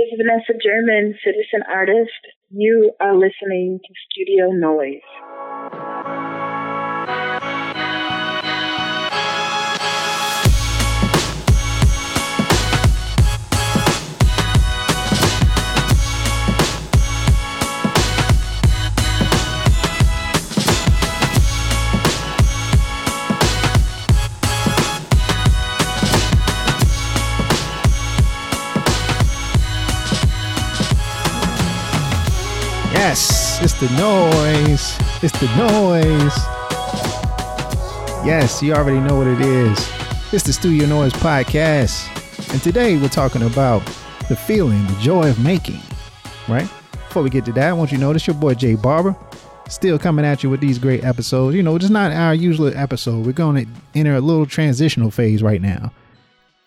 is Vanessa German, citizen artist. You are listening to Studio Noise. The noise. It's the noise. Yes, you already know what it is. It's the Studio Noise Podcast. And today we're talking about the feeling, the joy of making, right? Before we get to that, I want you to this your boy Jay Barber. Still coming at you with these great episodes. You know, it's not our usual episode. We're going to enter a little transitional phase right now.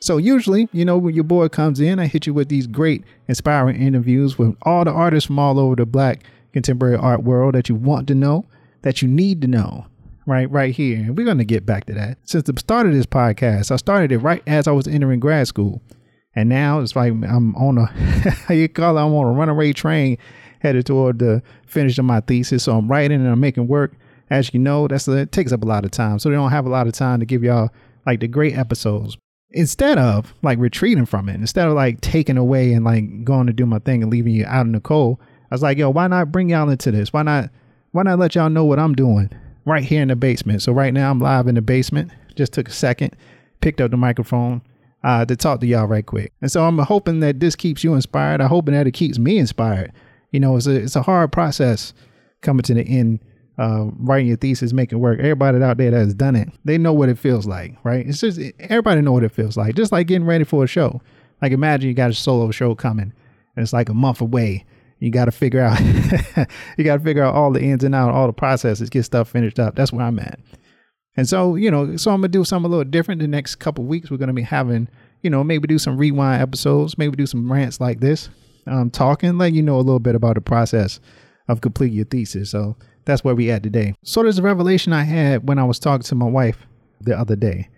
So usually, you know, when your boy comes in, I hit you with these great, inspiring interviews with all the artists from all over the black contemporary art world that you want to know, that you need to know, right? Right here. And we're going to get back to that. Since the start of this podcast, I started it right as I was entering grad school. And now it's like I'm on a, you call it, I'm on a runaway train headed toward the finish of my thesis. So I'm writing and I'm making work. As you know, that's it takes up a lot of time. So they don't have a lot of time to give y'all like the great episodes instead of like retreating from it, instead of like taking away and like going to do my thing and leaving you out in the cold, I was like, yo, why not bring y'all into this? Why not why not let y'all know what I'm doing right here in the basement? So right now I'm live in the basement. Just took a second, picked up the microphone uh, to talk to y'all right quick. And so I'm hoping that this keeps you inspired. I'm hoping that it keeps me inspired. You know, it's a it's a hard process coming to the end uh, writing your thesis, making work. Everybody out there that has done it, they know what it feels like, right? It's just everybody know what it feels like. Just like getting ready for a show. Like imagine you got a solo show coming, and it's like a month away. You got to figure out, you got to figure out all the ins and outs, all the processes, get stuff finished up. That's where I'm at. And so, you know, so I'm gonna do something a little different. The next couple weeks, we're gonna be having, you know, maybe do some rewind episodes, maybe do some rants like this, um, talking, letting you know a little bit about the process of completing your thesis. So that's where we at today. So there's a revelation I had when I was talking to my wife the other day.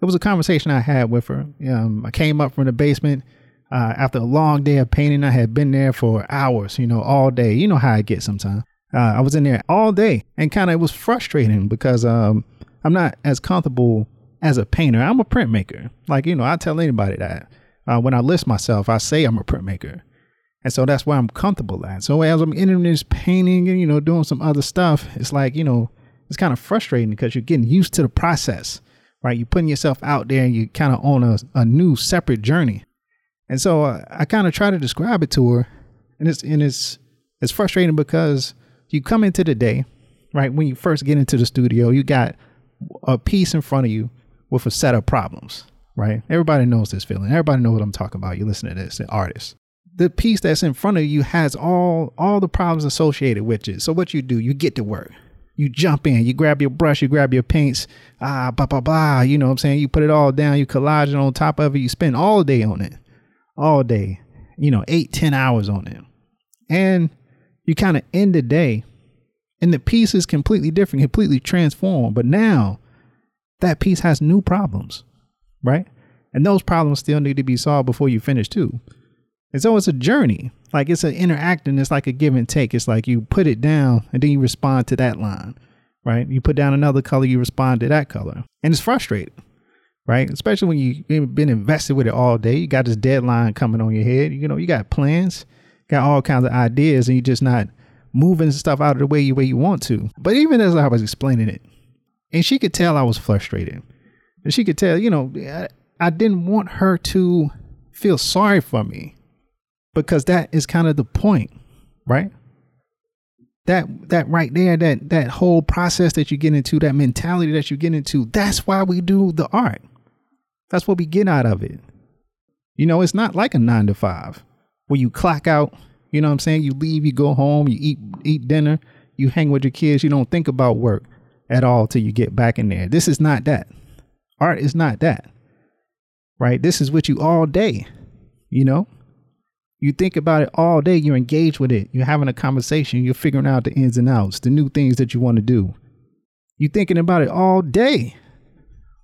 It was a conversation I had with her. Um, I came up from the basement uh, after a long day of painting. I had been there for hours, you know, all day. You know how I get sometimes. Uh, I was in there all day and kind of it was frustrating because um, I'm not as comfortable as a painter. I'm a printmaker. Like, you know, I tell anybody that. Uh, when I list myself, I say I'm a printmaker. And so that's where I'm comfortable at. So as I'm entering this painting and, you know, doing some other stuff, it's like, you know, it's kind of frustrating because you're getting used to the process, right? You're putting yourself out there and you're kind of on a, a new separate journey. And so uh, I kind of try to describe it to her and it's, and it's, it's frustrating because you come into the day, right? When you first get into the studio, you got a piece in front of you with a set of problems, right? Everybody knows this feeling. Everybody knows what I'm talking about. You listen to this, the artist the piece that's in front of you has all all the problems associated with it. So what you do, you get to work. You jump in, you grab your brush, you grab your paints, ah, blah, blah, blah. You know what I'm saying? You put it all down, you collage it on top of it, you spend all day on it. All day. You know, eight, ten hours on it. And you kind of end the day and the piece is completely different, completely transformed. But now that piece has new problems, right? And those problems still need to be solved before you finish too. And so it's a journey. Like it's an interacting, it's like a give and take. It's like you put it down and then you respond to that line, right? You put down another color, you respond to that color. And it's frustrating, right? Especially when you've been invested with it all day. You got this deadline coming on your head. You know, you got plans, got all kinds of ideas, and you're just not moving stuff out of the way you way you want to. But even as I was explaining it, and she could tell I was frustrated. And she could tell, you know, I, I didn't want her to feel sorry for me because that is kind of the point, right? That that right there, that that whole process that you get into, that mentality that you get into, that's why we do the art. That's what we get out of it. You know, it's not like a nine to five where you clock out, you know what I'm saying? You leave, you go home, you eat eat dinner, you hang with your kids, you don't think about work at all till you get back in there. This is not that. Art is not that. Right? This is with you all day, you know? You think about it all day, you're engaged with it, you're having a conversation, you're figuring out the ins and outs, the new things that you want to do. You're thinking about it all day,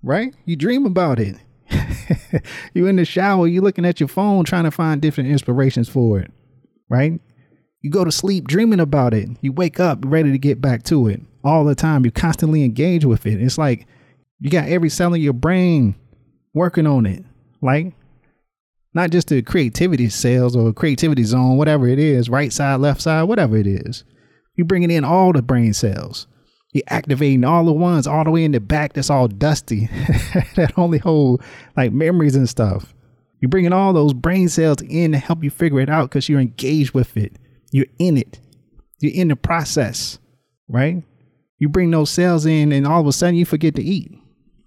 right? You dream about it. you in the shower, you looking at your phone trying to find different inspirations for it, right? You go to sleep dreaming about it. You wake up ready to get back to it all the time. You constantly engage with it. It's like you got every cell in your brain working on it. Like not just the creativity cells or creativity zone, whatever it is, right side, left side, whatever it is. You're bringing in all the brain cells. You're activating all the ones all the way in the back that's all dusty, that only hold like memories and stuff. You're bringing all those brain cells in to help you figure it out because you're engaged with it. You're in it. You're in the process, right? You bring those cells in, and all of a sudden you forget to eat.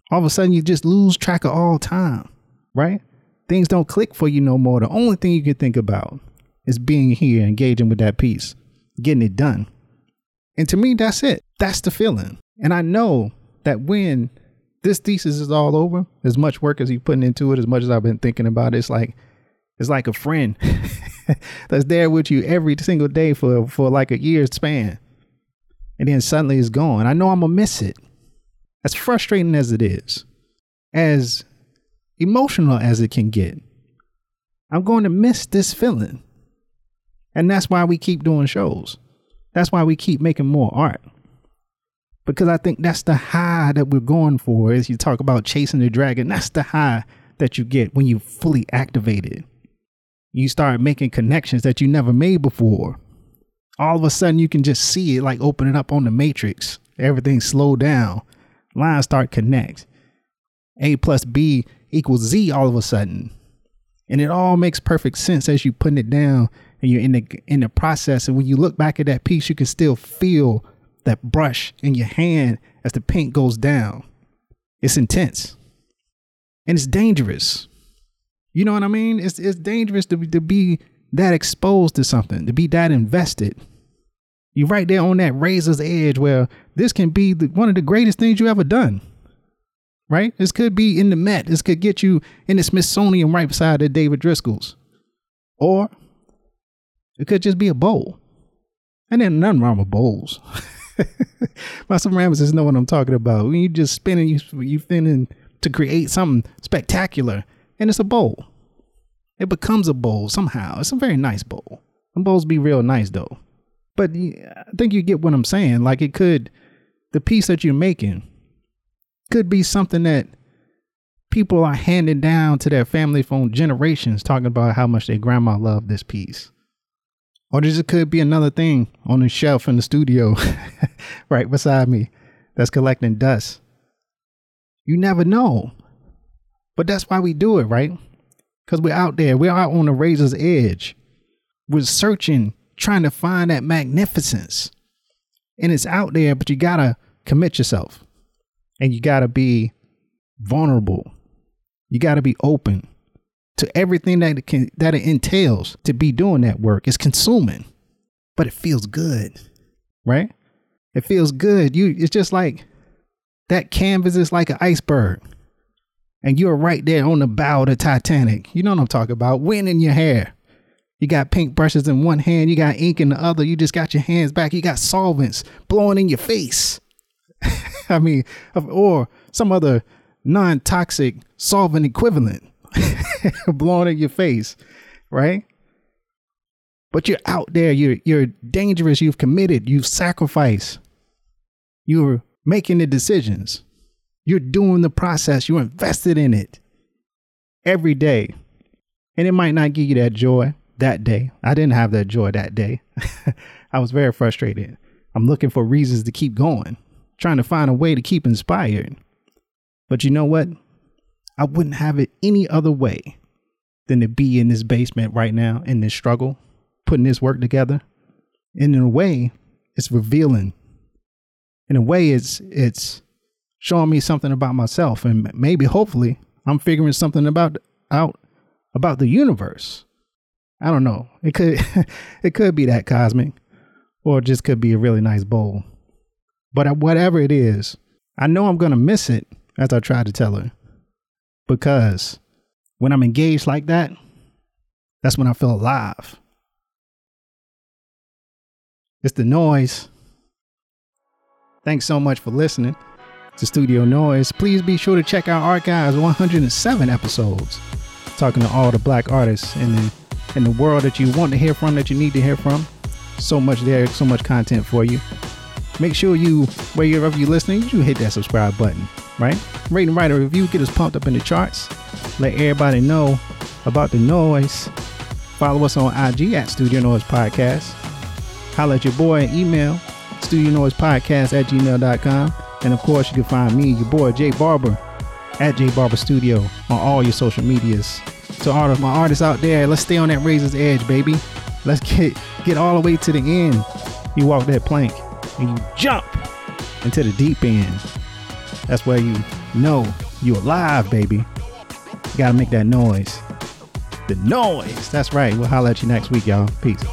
All of a sudden you just lose track of all time, right? Things don't click for you no more. The only thing you can think about is being here, engaging with that piece, getting it done. And to me, that's it. That's the feeling. And I know that when this thesis is all over, as much work as you putting into it, as much as I've been thinking about it, it's like it's like a friend that's there with you every single day for for like a year span. And then suddenly it's gone. I know I'm gonna miss it. As frustrating as it is, as emotional as it can get, I'm going to miss this feeling. And that's why we keep doing shows. That's why we keep making more art. Because I think that's the high that we're going for as you talk about chasing the dragon. That's the high that you get when you fully activated. You start making connections that you never made before. All of a sudden you can just see it like opening up on the matrix. Everything slow down. Lines start connect. A plus B equals Z all of a sudden. And it all makes perfect sense as you putting it down and you're in the in the process. And when you look back at that piece, you can still feel that brush in your hand as the paint goes down. It's intense. And it's dangerous. You know what I mean? It's it's dangerous to, to be that exposed to something, to be that invested. You're right there on that razor's edge where this can be the, one of the greatest things you ever done. Right? This could be in the Met. This could get you in the Smithsonian right beside the David Driskell's. Or it could just be a bowl. And then nothing wrong with bowls. My ceramicists know what I'm talking about. When you just spinning, you you spinning to create something spectacular, and it's a bowl. It becomes a bowl somehow. It's a very nice bowl. The bowls be real nice though. But I think you get what I'm saying. Like it could, the piece that you're making could be something that people are handing down to their family from generations, talking about how much their grandma loved this piece. Or this could be another thing on the shelf in the studio right beside me that's collecting dust. You never know. But that's why we do it, right? Because we're out there, we're out on the razor's edge. We're searching, trying to find that magnificence. And it's out there, but you gotta commit yourself. And you gotta be vulnerable. You gotta be open to everything that it can that it entails to be doing that work. It's consuming, but it feels good, right? It feels good. You it's just like that canvas is like an iceberg. And you're right there on the bow of the Titanic. You know what I'm talking about. Wind in your hair. You got paint brushes in one hand, you got ink in the other. You just got your hands back. You got solvents blowing in your face. I mean, or some other non toxic solvent equivalent. blown in your face, right? But you're out there, you're you're dangerous, you've committed, you've sacrificed. You're making the decisions. You're doing the process, you're invested in it every day. And it might not give you that joy that day. I didn't have that joy that day. I was very frustrated. I'm looking for reasons to keep going, trying to find a way to keep inspired. But you know what? I wouldn't have it any other way than to be in this basement right now in this struggle, putting this work together. And in a way, it's revealing. In a way, it's it's showing me something about myself, and maybe, hopefully, I'm figuring something about out about the universe. I don't know. It could it could be that cosmic, or it just could be a really nice bowl. But whatever it is, I know I'm gonna miss it as I try to tell her because when I'm engaged like that, that's when I feel alive. It's the noise. Thanks so much for listening. to Studio Noise. Please be sure to check out archives 107 episodes, talking to all the black artists in the in the world that you want to hear from, that you need to hear from. So much there, so much content for you. Make sure you, wherever you're listening, you hit that subscribe button, right? Rate and write a review, get us pumped up in the charts. Let everybody know about the noise. Follow us on IG at Studio Noise Podcast. Holla at your boy and email studio noise podcast at gmail.com. And of course, you can find me, your boy Jay Barber, at Jay Barber Studio on all your social medias. To all of my artists out there, let's stay on that razor's edge, baby. Let's get get all the way to the end. You walk that plank and you jump into the deep end. That's where you know you're alive, baby. You gotta make that noise. The noise. That's right. We'll holler at you next week, y'all. Peace.